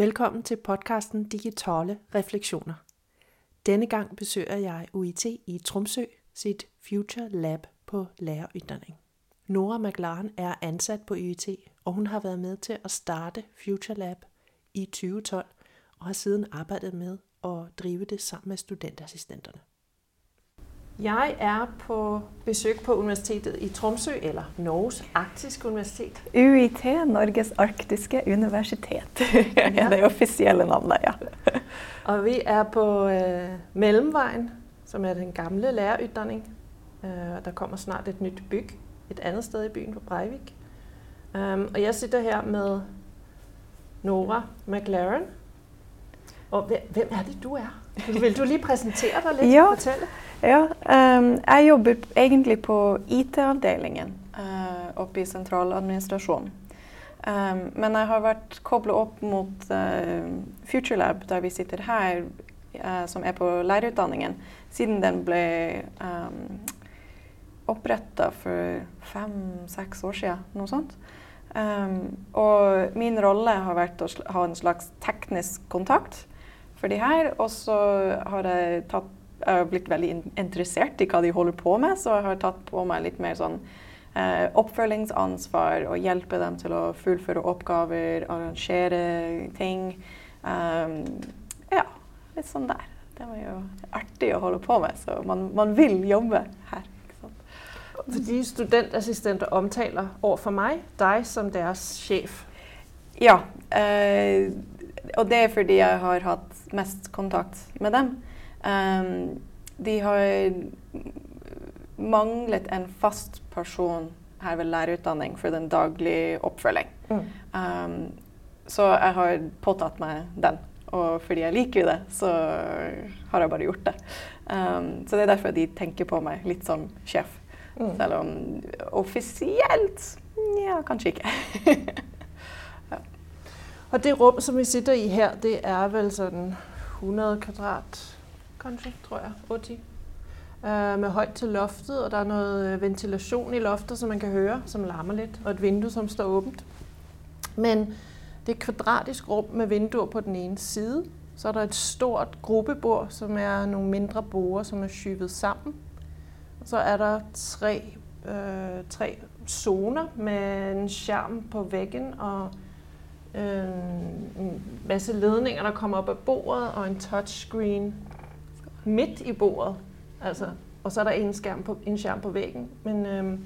Velkommen til podcasten Digitale Refleksioner. Denne gang besøger jeg UiT i Tromsø sit Future Lab på læreruddanning. Nora McLaren er ansat på UiT, og hun har været med til at starte Future Lab i 2012 og har siden arbejdet med at drive det sammen med studentassistenterne. Jeg er på besøk på Universitetet i Tromsø, eller Norges arktiske universitet. UiT, Norges arktiske universitet, er det offisielle navnet, ja. Og vi er på øh, Mellomveien, som er den gamle lærerutdanning. Øh, der kommer snart et nytt byg et annet sted i byen på Breivik. Um, og jeg sitter her med Nora McLaren. Og hvem er det du er? Vil du lige presentere deg litt? ja. og fortælle? Ja, um, jeg jobber egentlig på IT-avdelingen uh, oppe i sentraladministrasjonen. Um, men jeg har vært koblet opp mot uh, FutureLab, der vi sitter her, uh, som er på lærerutdanningen, siden den ble um, oppretta for fem-seks år siden, noe sånt. Um, og min rolle har vært å ha en slags teknisk kontakt for de her. Og så har jeg, tatt, jeg har blitt veldig interessert i hva de holder på med, så jeg har tatt på meg litt mer sånn eh, oppfølgingsansvar og hjelpe dem til å fullføre oppgaver, arrangere ting. Um, ja, litt sånn der. Det var jo artig å holde på med, så man, man vil jobbe her. Fordi studentassistenter omtaler overfor meg deg som deres sjef. Ja. eh, og det er fordi jeg har hatt mest kontakt med dem. Um, de har manglet en fast person her ved lærerutdanning for den daglige oppfølging. Mm. Um, så jeg har påtatt meg den. Og fordi jeg liker det, så har jeg bare gjort det. Um, så det er derfor de tenker på meg litt som sjef. Mm. Selv om offisielt ja, kanskje ikke. ja. Og det rom som vi sitter i her, det er vel sånn 100 kvadrat, kanskje, tror jeg. 80. Uh, med højt til loftet, og der er noget ventilasjon i loftet, som man kan høre, som larmer litt, og et vindu som står åpent. Men det er et kvadratisk rom med vinduer på den ene side. Så er der et stort gruppebord, som er noen mindre borer, som er skyvet sammen. Så er der tre, øh, zoner med en skjerm på veggen og øh, en masse ledninger, der kommer opp av bordet, og en touchscreen midt i bordet. Altså, og så er der en skjerm på, en skærm på veggen, men øh,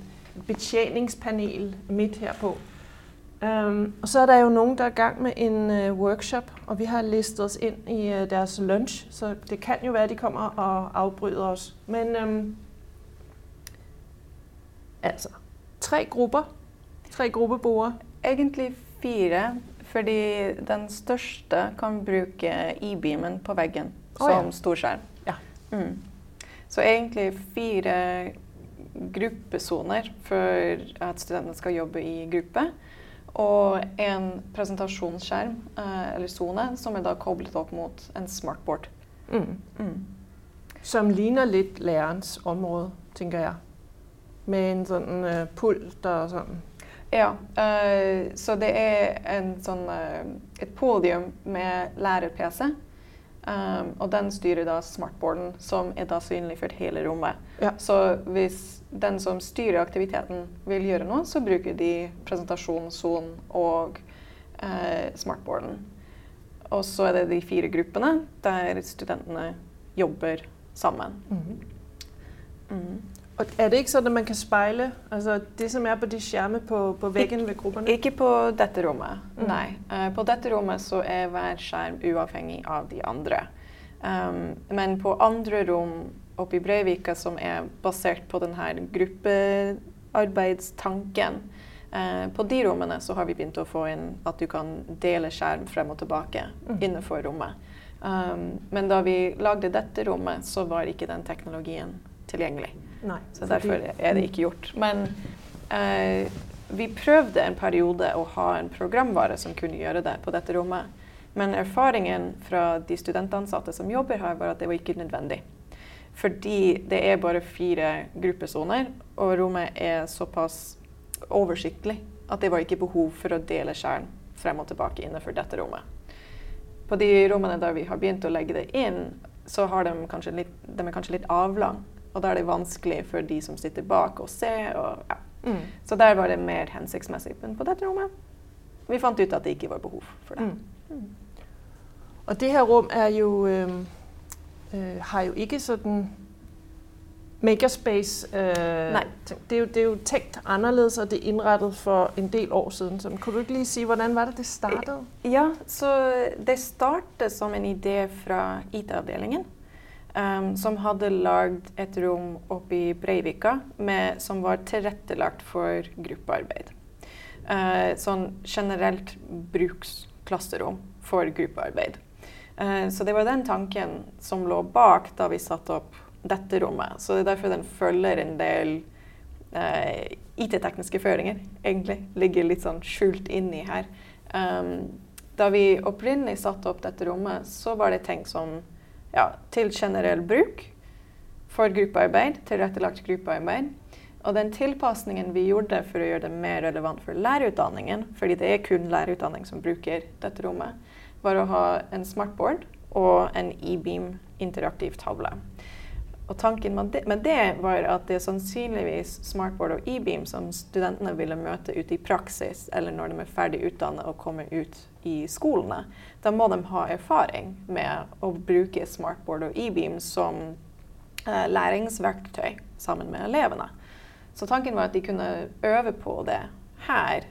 betjeningspanel midt herpå. Um, og så er der jo noen der er i gang med en uh, workshop, og vi har listet oss inn i uh, deres lunch, så det kan jo være de kommer og avbryter oss. Men um, Altså tre grupper. Tre gruppeboere. Egentlig fire, fordi den største kan bruke e-beamen på veggen oh, som ja. storskjerm. Mm. Så egentlig fire gruppesoner for at studentene skal jobbe i gruppe. Og en presentasjonsskjerm, eh, eller sone, som er da koblet opp mot en smartboard. Mm. Mm. Som ligner litt lærerens område, tenker jeg med en sånn uh, pult og sånn? Ja, uh, så det er en sånn, uh, et podium med lærer-PC. Um, og den styrer da smartboarden, som er da synliggjort hele rommet. Ja. Så hvis den som styrer aktiviteten, vil gjøre noe, så bruker de presentasjonssonen og smartboarden. Og så er det de fire gruppene der studentene jobber sammen. Mm. Mm. Og er det ikke sånn at man kan speile altså det som er på de skjermene på, på veggen ved gruppene? Ikke på dette rommet, mm. nei. Uh, på dette rommet så er hver skjerm uavhengig av de andre. Um, men på andre rom oppe i Breivika som er basert på denne gruppearbeidstanken, uh, på de rommene så har vi begynt å få inn at du kan dele skjerm frem og tilbake mm. innenfor rommet. Um, men da vi lagde dette rommet, så var ikke den teknologien tilgjengelig. Nei, så derfor er det ikke gjort. Men eh, vi prøvde en periode å ha en programvare som kunne gjøre det på dette rommet. Men erfaringen fra de studentansatte som jobber her, var at det var ikke nødvendig. Fordi det er bare fire gruppesoner, og rommet er såpass oversiktlig at det var ikke behov for å dele skjerm frem og tilbake innenfor dette rommet. på de rommene der vi har begynt å legge det inn, så har de kanskje litt, de er kanskje litt avlang. Og da er det vanskelig for de som sitter bak å se. Og, ja. Mm. Så der var det mer hensiktsmessig. Men på dette rommet vi fant ut at det ikke var behov for det. Mm. Og det her rom er jo øh, øh, har jo ikke sådan makerspace. Øh, Nej. Det er, jo, det er jo tenkt annerledes, og det er innrettet for en del år siden. Så kunne du ikke lige sige, hvordan var det, det startet? Ja, så det startet som en idé fra IT-avdelingen. Um, som hadde lagd et rom oppe i Breivika med, som var tilrettelagt for gruppearbeid. Uh, sånn generelt bruksklasserom for gruppearbeid. Uh, så det var den tanken som lå bak da vi satte opp dette rommet. Så det er derfor den følger en del uh, IT-tekniske føringer, egentlig. Ligger litt sånn skjult inni her. Um, da vi opprinnelig satte opp dette rommet, så var det tenkt som ja, til generell bruk for gruppearbeid, tilrettelagt gruppearbeid. Og den tilpasningen vi gjorde for å gjøre det mer relevant for lærerutdanningen, fordi det er kun lærerutdanning som bruker dette rommet, var å ha en smartboard og en e-beam interaktiv tavle. Og tanken med det, var at det er sannsynligvis smartboard og e-beam som studentene ville møte ute i praksis, eller når de er ferdig utdannet og kommer ut i skolene. Da må de ha erfaring med å bruke smartboard og e-beam som eh, læringsverktøy sammen med elevene. Så tanken var at de kunne øve på det her,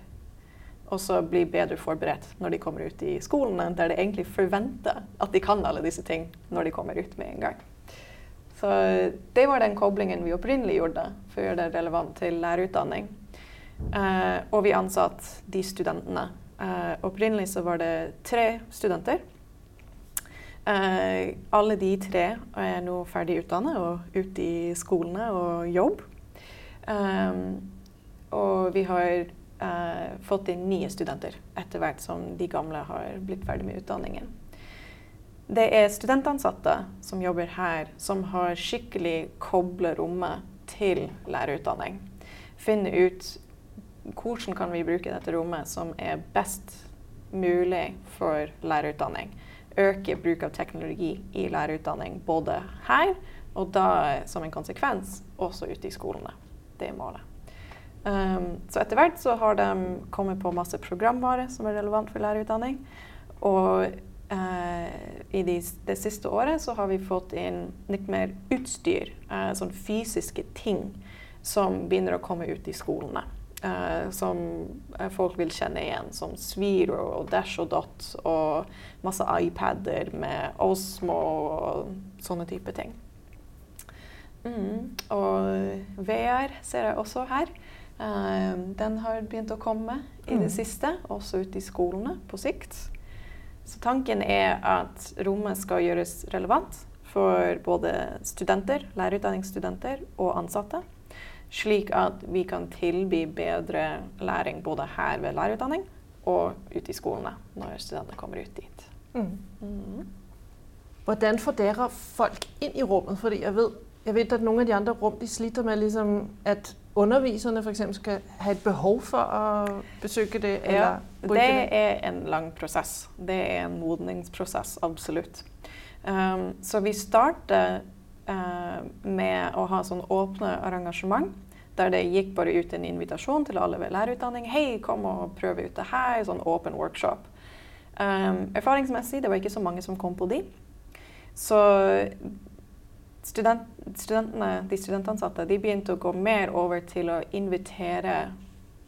og så bli bedre forberedt når de kommer ut i skolene, der de egentlig forventer at de kan alle disse ting når de kommer ut med en gang. Så det var den koblingen vi opprinnelig gjorde for å gjøre det relevant til lærerutdanning. Uh, og vi ansatte de studentene. Uh, opprinnelig så var det tre studenter. Uh, alle de tre er nå ferdig utdannet og ute i skolene og jobb. Um, og vi har fått inn nye studenter etter hvert som de gamle har blitt ferdig med utdanningen. Det er studentansatte som jobber her, som har skikkelig koblet rommet til lærerutdanning. Finne ut hvordan kan vi bruke dette rommet som er best mulig for lærerutdanning. Øke bruk av teknologi i lærerutdanning både her og da som en konsekvens også ute i skolene det er målet. Um, så etter hvert så har de kommet på masse programvare som er relevant for lærerutdanning. Og i de, det siste året så har vi fått inn litt mer utstyr, sånn fysiske ting, som begynner å komme ut i skolene. Uh, som folk vil kjenne igjen, som Sviro og Dash og Dot og masse iPader med Osmo og sånne type ting. Mm. Og VR ser jeg også her. Uh, den har begynt å komme i det mm. siste, også ute i skolene på sikt. Så tanken er at rommet skal gjøres relevant for både studenter, lærerutdanningsstudenter og ansatte. Slik at vi kan tilby bedre læring både her ved lærerutdanning og ute i skolene når studentene kommer ut dit. Mm. Mm. Hvordan får dere folk inn i rommet? Fordi jeg vet jeg vet at noen av de andre rom de sliter med liksom, at underviserne f.eks. skal ha et behov for å besøke det? ja, det er en lang prosess. Det er en modningsprosess, absolutt. Um, så vi starter uh, med å ha sånn åpne arrangement. Der det gikk bare ut en invitasjon til alle ved lærerutdanning. Hei, kom og prøv ut det her. Sånn åpen workshop. Um, erfaringsmessig det var ikke så mange som kom på de. Så student, de studentansatte de begynte å gå mer over til å invitere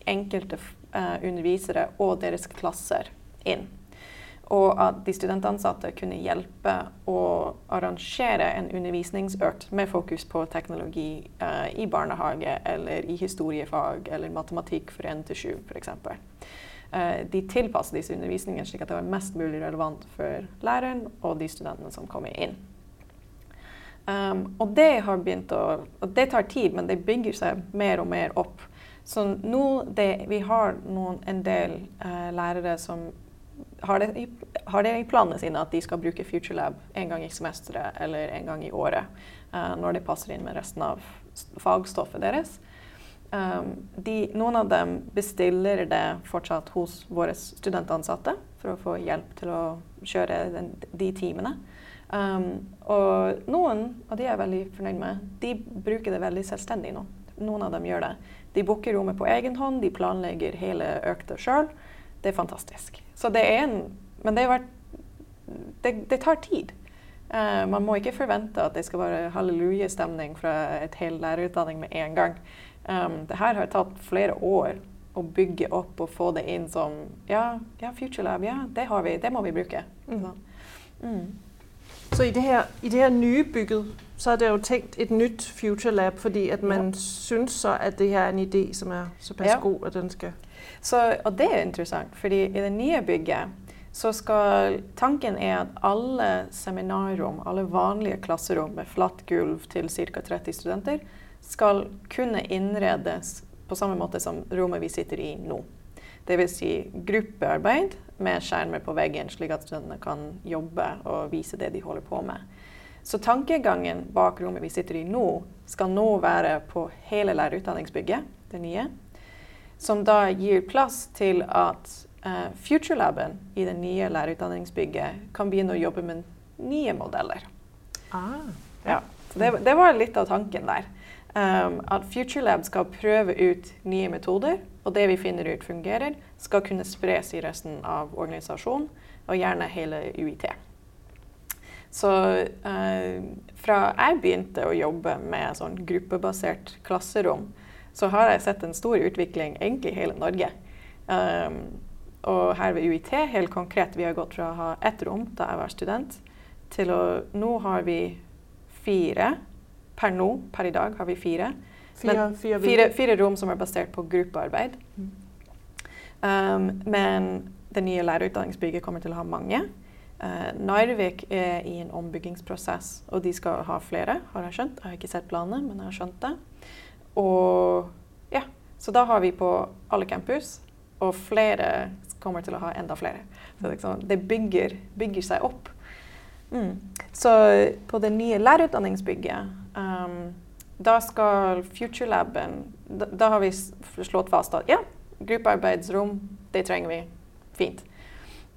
enkelte uh, undervisere og deres klasser inn. Og at de studentansatte kunne hjelpe å arrangere en undervisningsøkt med fokus på teknologi uh, i barnehage eller i historiefag eller matematikk for 1 til 7 f.eks. Uh, de tilpasset disse undervisningene slik at det var mest mulig relevant for læreren og de studentene som kommer inn. Um, og det har begynt å Og det tar tid, men det bygger seg mer og mer opp. Så nå det, vi har noen, en del uh, lærere som har det, i, har det, i, planene sine at de skal bruke FutureLab en gang i semesteret eller en gang i året. Uh, når det passer inn med resten av fagstoffet deres. Um, de, noen av dem bestiller det fortsatt hos våre studentansatte for å få hjelp til å kjøre den, de timene. Um, og noen, og de er jeg veldig fornøyd med, de bruker det veldig selvstendig nå. Noen av dem gjør det. De booker rommet på egen hånd, de planlegger hele økta sjøl. Det er fantastisk. Så det er en Men det, vært, det, det tar tid. Uh, man må ikke forvente at det skal være hallelujestemning fra et hel lærerutdanning med en gang. Um, det her har tatt flere år å bygge opp og få det inn som Ja, ja FutureLab, ja, det har vi, det må vi bruke. Mm. Mm. Så i det, her, i det her nye bygget, så er det jo tenkt et nytt FutureLab, fordi at man ja. synes så at det her er en idé som er såpass ja. god at den skal så, Og det er interessant, fordi i det nye bygget så skal Tanken er at alle seminarrom, alle vanlige klasserom med flatt gulv til ca. 30 studenter, skal kunne innredes på samme måte som rommet vi sitter i nå. Dvs. Si gruppearbeid med skjermer på veggen, slik at studentene kan jobbe og vise det de holder på med. Så tankegangen bak rommet vi sitter i nå, skal nå være på hele lærerutdanningsbygget, det nye. Som da gir plass til at uh, FutureLaben i det nye lærerutdanningsbygget kan begynne å jobbe med nye modeller. Ah. Ja, det, det, var litt av tanken der. Um, at FutureLab skal prøve ut nye metoder, og det vi finner ut fungerer, skal kunne spres i resten av organisasjonen, og gjerne hele UiT. Så uh, fra jeg begynte å jobbe med sånn gruppebasert klasserom, så har jeg sett en stor utvikling egentlig i hele Norge. Um, og her ved UiT, helt konkret, vi har gått fra å ha ett rom da jeg var student, til å Nå har vi fire. Per nå, per i dag, har vi fire. Fire, fire, fire, fire rom som er basert på gruppearbeid. Mm. Um, men det nye lærerutdanningsbygget kommer til å ha mange. Uh, Narvik er i en ombyggingsprosess, og de skal ha flere, har jeg skjønt. Jeg har ikke sett planene, men jeg har skjønt det. Og ja, Så da har vi på alle campus, og flere kommer til å ha enda flere. Så liksom, det bygger, bygger seg opp. Mm. Så på det nye lærerutdanningsbygget um, da skal FutureLaben da, da, har vi slått fast at ja, gruppearbeidsrom, det trenger vi. Fint.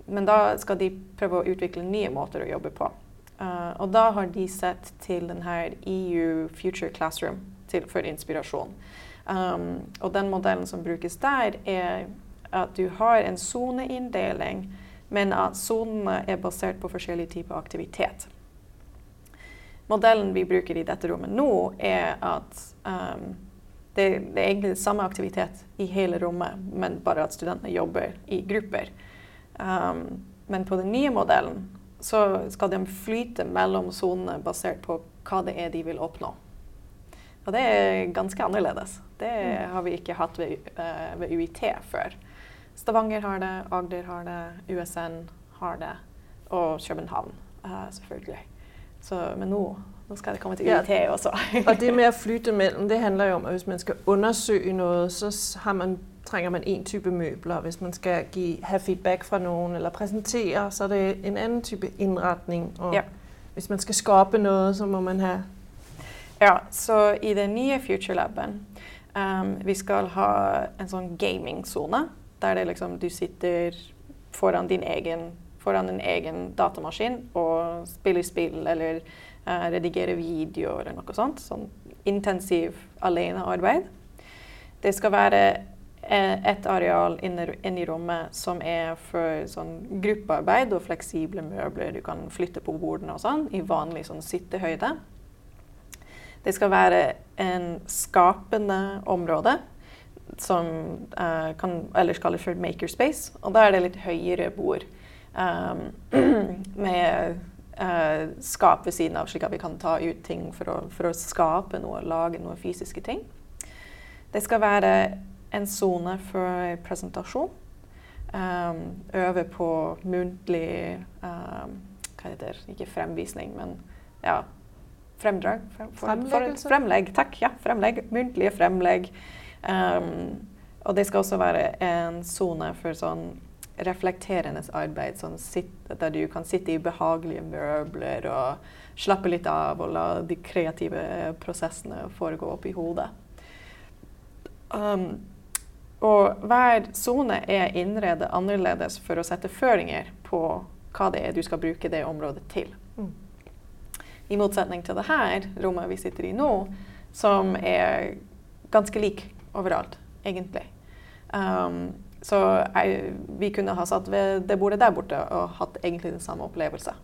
Men da skal de prøve å utvikle nye måter å jobbe på. Uh, og da har de sett til denne EU Future Classroom til, for inspirasjon. Um, og den modellen som brukes der, er at du har en soneinndeling, men at sonene er basert på forskjellige typer aktivitet. Modellen vi bruker i dette rommet nå, er at um, det, det, er egentlig samme aktivitet i hele rommet, men bare at studentene jobber i grupper. Um, men på den nye modellen så skal de flyte mellom sonene basert på hva det er de vil oppnå. Og det er ganske annerledes. Det mm. har vi ikke hatt ved, uh, ved UiT før. Stavanger har det, Agder har det, USN har det, og København uh, selvfølgelig. Så, men nå, nå, skal det komme til UiT ja. også. og det med å flytte mellom, det handler jo om at hvis man skal undersøke noe, så man, trenger man én type møbler. Hvis man skal gi, ha feedback fra noen eller presentere, så er det en annen type innretning. Og ja. hvis man skal skape noe, så må man ha Ja, så i den nye FutureLaben um, vi skal ha en sånn gamingsone der det liksom, du sitter foran din egen, foran en egen datamaskin og spiller spill eller uh, redigerer video eller noe sånt. Sånn intensiv alenearbeid. Det skal være eh, et areal inne, i rommet som er for sånn gruppearbeid og fleksible møbler. Du kan flytte på bordene og sånn i vanlig sånn sittehøyde. Det skal være en skapende område som uh, kan ellers kalles for makerspace. Og da er det litt høyere bord med uh, skap ved siden av, slik at vi kan ta ut ting for å, for å skape noe, lage noen fysiske ting. Det skal være en sone for presentasjon. Um, øve på muntlig um, Hva heter det? Ikke fremvisning, men ja, fremdrag. Frem, for, for, fremlegg. Takk. Ja, fremlegg. Muntlige fremlegg. Um, og det skal også være en sone for sånn reflekterende arbeid, sånn sitt, der du kan sitte i behagelige møbler og slappe litt av og la de kreative prosessene foregå opp i hodet. Um, og hver sone er innredet annerledes for å sette føringer på hva det er du skal bruke det området til. Mm. I motsetning til det her rommet vi sitter i nå, som er ganske lik overalt, egentlig. Um, så jeg, vi kunne ha satt ved det bordet der borte og hatt egentlig den samme opplevelse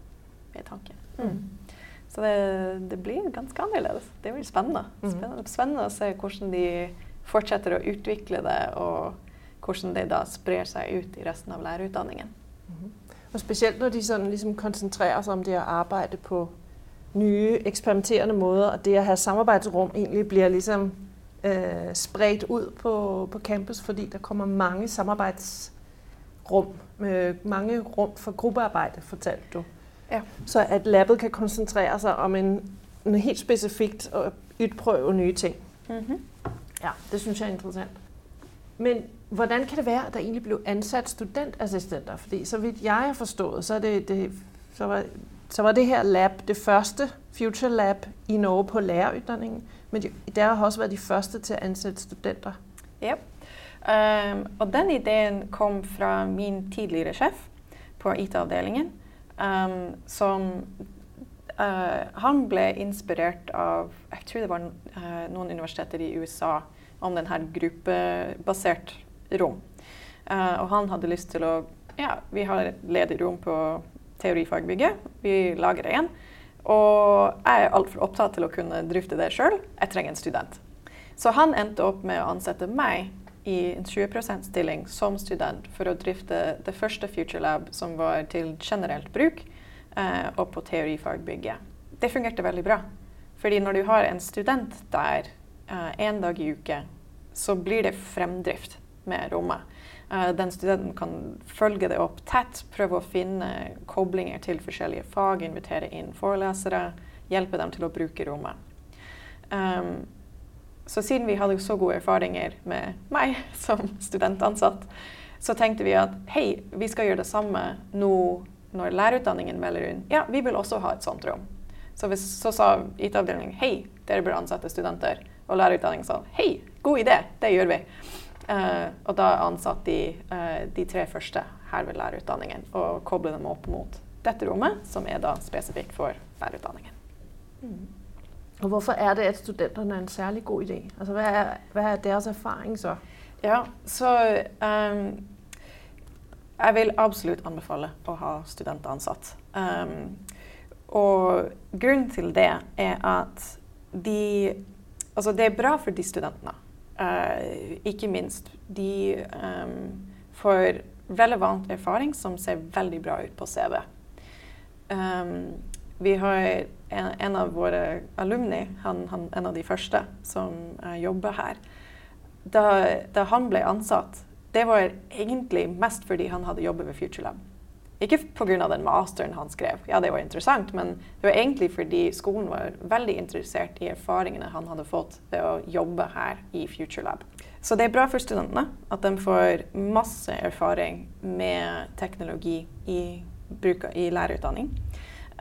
med tanken. Mm. Så det, det, blir ganske annerledes. Det blir spennende. Mm. spennende. Spennende, å se hvordan de fortsetter å utvikle det, og hvordan det da sprer seg ut i resten av lærerutdanningen. Mm. Og Spesielt når de sånn, liksom konsentrerer seg om det å arbeide på nye eksperimenterende måter, og det å ha samarbeidsrom egentlig blir liksom øh, spredt ut på, på, campus, fordi der kommer mange samarbeidsrom, øh, mange rom for gruppearbeid, fortalte du. Ja. Så at labet kan konsentrere seg om en, en helt spesifikt å utprøve nye ting. Mm -hmm. Ja, det synes jeg er interessant. Men hvordan kan det være, at der egentlig ble ansatt studentassistenter? Fordi så vidt jeg har forstået, så, det, det, så, var, så var det her lab det første Future Lab i Norge på lærerutdanningen, men de, der har også vært de første til å ansette studenter. Ja, um, og den ideen kom fra min tidligere sjef på IT-avdelingen, um, som uh, han ble inspirert av Jeg tror det var uh, noen universiteter i USA om denne gruppebasert rom. Uh, og han hadde lyst til å Ja, vi har et ledig rom på teorifagbygget. Vi lager det igjen. Og jeg er altfor opptatt til å kunne drifte det sjøl. Jeg trenger en student. Så han endte opp med å ansette meg i en 20 %-stilling som student for å drifte det første Future Lab som var til generelt bruk, eh, og på teorifagbygget. Det fungerte veldig bra. Fordi når du har en student der én eh, dag i uke, så blir det fremdrift med rommet. Uh, den studenten kan følge det opp tett, prøve å finne koblinger til forskjellige fag, invitere inn forelesere, hjelpe dem til å bruke rommet. Um, så siden vi hadde så gode erfaringer med meg som studentansatt, så tenkte vi at hei, vi skal gjøre det samme nå når lærerutdanningen melder inn. Ja, vi vil også ha et sånt rom. Så, hvis, så sa IT-avdelingen hei, dere bør ansette studenter. Og lærerutdanningen sa hei, god idé, det gjør vi. Uh, og da ansatte de uh, de tre første her ved lærerutdanningen og koblet dem opp mot dette rommet, som er da spesifikt for lærerutdanningen. Mm. Og hvorfor er det at studentene er en særlig god idé? Altså, hva, er, hva er deres erfaring så? Ja, så um, Jeg vil absolutt anbefale å ha studenter ansatt. Um, og grunnen til det er at de Altså, det er bra for de studentene Uh, ikke minst. De um, får relevant erfaring som ser veldig bra ut på CV. Um, vi har en, en, av våre alumni, han, han, en av de første, som uh, jobber her. Da, da, han ble ansatt, det var egentlig mest fordi han hadde jobbet ved FutureLab. Ikke pga. den masteren han skrev, ja det var interessant, men det var egentlig fordi skolen var veldig interessert i erfaringene han hadde fått ved å jobbe her i FutureLab. Så det er bra for studentene at de får masse erfaring med teknologi i, i lærerutdanning.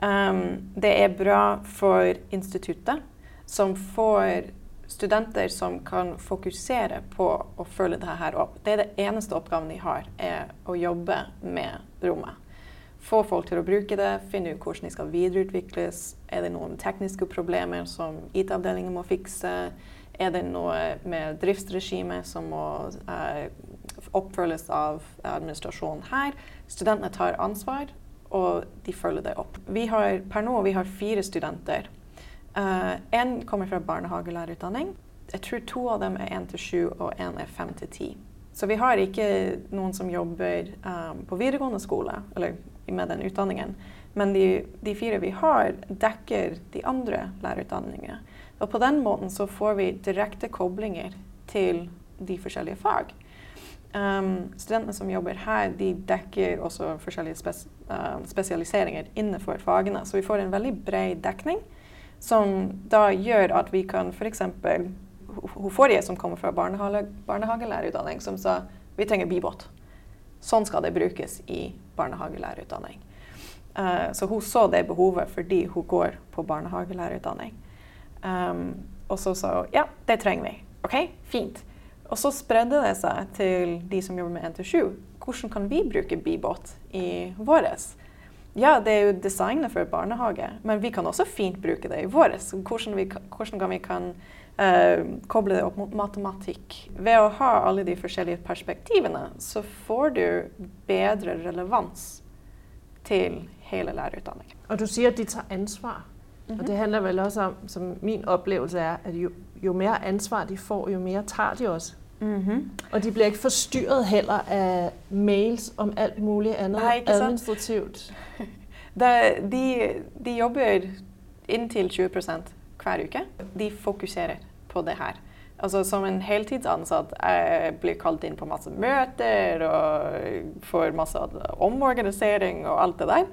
Um, det er bra for instituttet, som får studenter som kan fokusere på å følge dette opp. Det er det eneste oppgaven de har, er å jobbe med rommet få folk til å bruke det, finne ut hvordan de skal videreutvikles. Er det noen tekniske problemer som IT-avdelingen må fikse? Er det noe med driftsregimet som må eh, oppfølges av administrasjonen her? Studentene tar ansvar, og de følger det opp. Vi har, per nå vi har fire studenter. Én uh, kommer fra barnehagelærerutdanning. Jeg tror to av dem er 1 til 7, og én er 5 til 10. Så vi har ikke noen som jobber um, på videregående skole, eller med den utdanningen. Men de, de, fire vi har, dekker de andre lærerutdanningene. Og på den måten så får vi direkte koblinger til de forskjellige fag. Um, studentene som jobber her, de dekker også forskjellige spes uh, spesialiseringer innenfor fagene. Så vi får en veldig bred dekning, som da gjør at vi kan f.eks. Hun forrige som kommer fra barnehage, barnehagelærerutdanning, som sa vi trenger bibåt. Sånn skal det brukes i barnehagelærerutdanning. Uh, så hun så det behovet fordi hun går på barnehagelærerutdanning. Um, og så sa hun ja, det trenger vi. OK, fint. Og så spredde det seg til de som jobber med 1-7. Hvordan kan vi bruke Bibot i våres? Ja, det er jo designet for barnehage, men vi kan også fint bruke det i våres. Hvordan, hvordan kan vi kan uh, koble det opp mot matematikk? Ved å ha alle de forskjellige perspektivene, så får du bedre relevans til hele lærerutdanningen. Og du sier at de tar ansvar. Mm -hmm. Og det handler vel også om, som min opplevelse er, at jo, jo mer ansvar de får, jo mer tager de også. Mm-hmm. Og de blir ikke forstyrret heller av mails om alt mulig annet Nei, administrativt. Da, de, de, jobber inntil 20 hver uke. De fokuserer på det her. Altså Som en heltidsansatt jeg blir kalt inn på masse møter og får masse omorganisering og alt det der.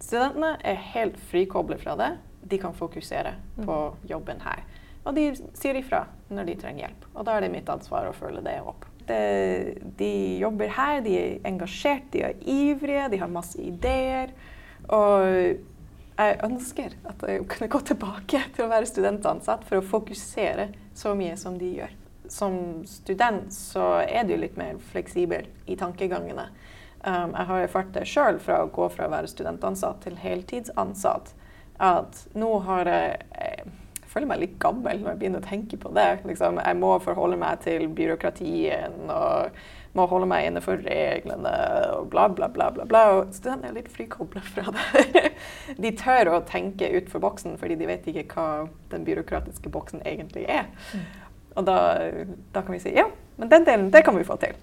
Studentene er helt frikoblet fra det. De kan fokusere på mm. jobben her. Og de sier ifra når de trenger hjelp. Og da er det mitt ansvar å følge det opp. De, de jobber her, de er engasjert, de er ivrige, de har masse ideer. Og jeg ønsker at jeg kunne gå tilbake til å være studentansatt for å fokusere så mye som de gjør. Som student så er du litt mer fleksibel i tankegangene. Um, jeg har erfart det sjøl fra å gå fra å være studentansatt til heltidsansatt. At nå har jeg føler meg litt gammel når jeg begynner å tenke på det. Liksom, jeg må forholde meg til byråkratien og må holde meg innenfor reglene og bla, bla, bla. bla, bla. Og studentene er litt frikobla fra det. de tør å tenke utenfor boksen, fordi de vet ikke hva den byråkratiske boksen egentlig er. Og da, da kan vi si ja, men den delen, det kan vi få til.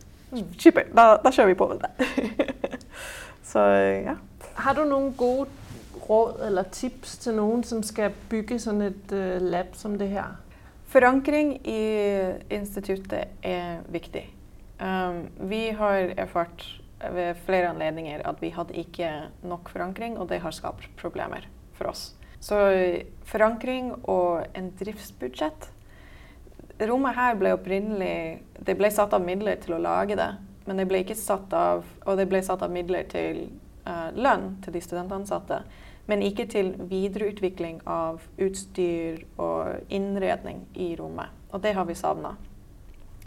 Super. Da, da kjører vi på med det. Så ja. Har du noen gode råd eller tips til noen som skal bygge sånn et uh, lab som det her? Forankring i instituttet er viktig. Um, vi har erfart ved flere anledninger at vi hadde ikke nok forankring, og det har skapt problemer for oss. Så forankring og en driftsbudsjett Rommet her ble opprinnelig Det ble satt av midler til å lage det, men det ble ikke satt av Og det ble satt av midler til uh, lønn til de studentansatte men ikke til videreutvikling av utstyr og innredning i rommet. Og det har vi savna.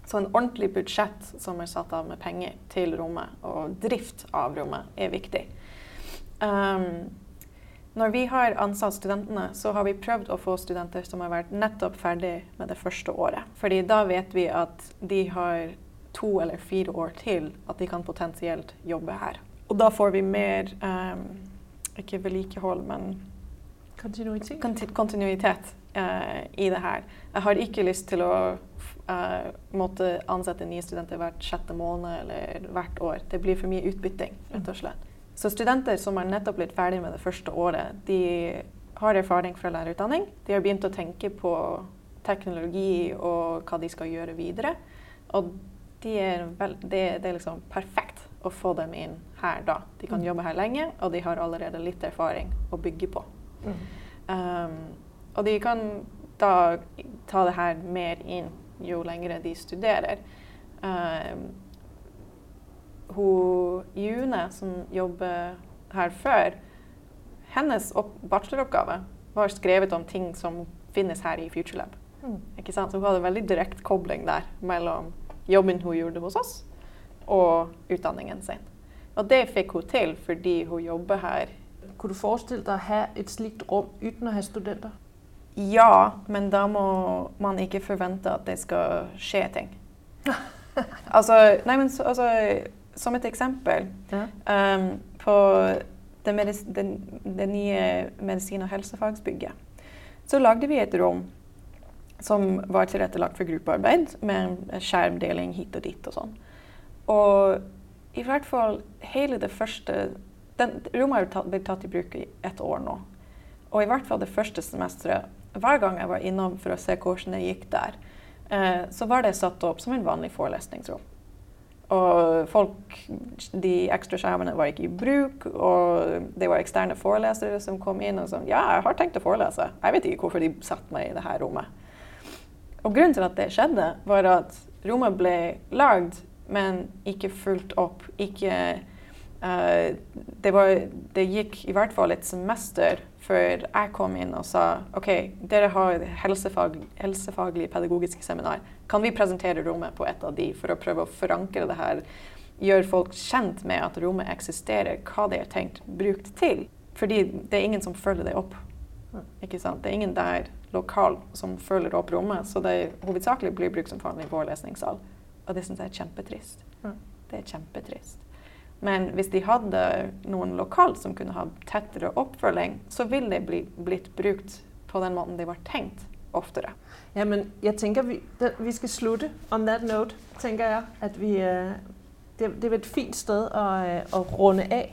Så en ordentlig budsjett som er satt av med penger til rommet, og drift av rommet, er viktig. Um, når vi har ansatt studentene, så har vi prøvd å få studenter som har vært nettopp ferdig med det første året. Fordi da vet vi at de har to eller fire år til at de kan potensielt jobbe her. Og da får vi mer um, ikke vedlikehold, men kontinuitet, kontinuitet i det her. Jeg har ikke lyst til å uh, måtte ansette nye studenter hvert sjette måned eller hvert år. Det blir for mye utbytting, rett og slett. Så studenter som har nettopp blitt ferdig med det første året, de har erfaring fra lærerutdanning. De har begynt å tenke på teknologi og hva de skal gjøre videre. Og de er vel, det, det er liksom perfekt å få dem inn her da. De kan mm. jobbe her lenge, og de har allerede litt erfaring å bygge på. Um, og de kan da ta det her mer inn jo lengre de studerer. Uh, hun June, som jobber her før, hennes bacheloroppgave var skrevet om ting som finnes her i FutureLab. Mm. Ikke sant? Så hun hadde veldig direkte kobling der mellom jobben hun gjorde hos oss, og utdanningen sin. Og det fikk hun til fordi hun jobber her. Kunne du forestille deg å ha et slikt rom uten å ha studenter? Ja, men da må man ikke forvente at det skal skje ting. altså, nei, men altså, som et eksempel ja. um, På det, medis, det, det nye medisin- og helsefagsbygget så lagde vi et rom som var tilrettelagt for gruppearbeid, med skjermdeling hit og dit og sånn. Og i hvert fall hele det første den, Rommet har blitt tatt i bruk i ett år nå. Og i hvert fall det første semesteret, hver gang jeg var innom for å se hvordan det gikk der, eh, så var det satt opp som en vanlig forelesningsrom. Og folk, de ekstra skjermene var ikke i bruk, og det var eksterne forelesere som kom inn og sa ja, jeg har tenkt å forelese. Jeg vet ikke hvorfor de satte meg i dette rommet. Og grunnen til at det skjedde, var at rommet ble lagd men ikke fulgt opp. Ikke uh, det, var, det, gikk i hvert fall et semester før jeg kom inn og sa OK, dere har helsefag, helsefaglig pedagogisk seminar. Kan vi presentere rommet på et av de for å prøve å forankre det her? Gjøre folk kjent med at rommet eksisterer, hva det er tenkt brukt til. Fordi det er ingen som følger det opp. Ikke sant? Det er ingen der lokal som følger opp rommet, så det hovedsakelig blir brukt som vanlig forelesningssal. Og det syns jeg er kjempetrist. Det er kjempetrist. Men hvis de hadde noen lokalt som kunne ha tettere oppfølging, så ville det bli, blitt brukt på den måten de var tenkt oftere. Ja, men jeg tenker vi, vi skal slutte on that note, tenker jeg. At vi, øh, det, det er et fint sted å, øh, å runde av.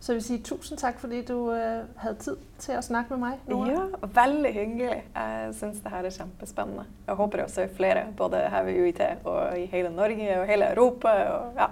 Så jeg vil si tusen takk fordi du uh, hadde tid til å snakke med meg. Nora. Ja, veldig hyggelig. Jeg syns det her er kjempespennende. Jeg håper også flere, både her ved UiT og i hele Norge og hele Europa. Og, ja.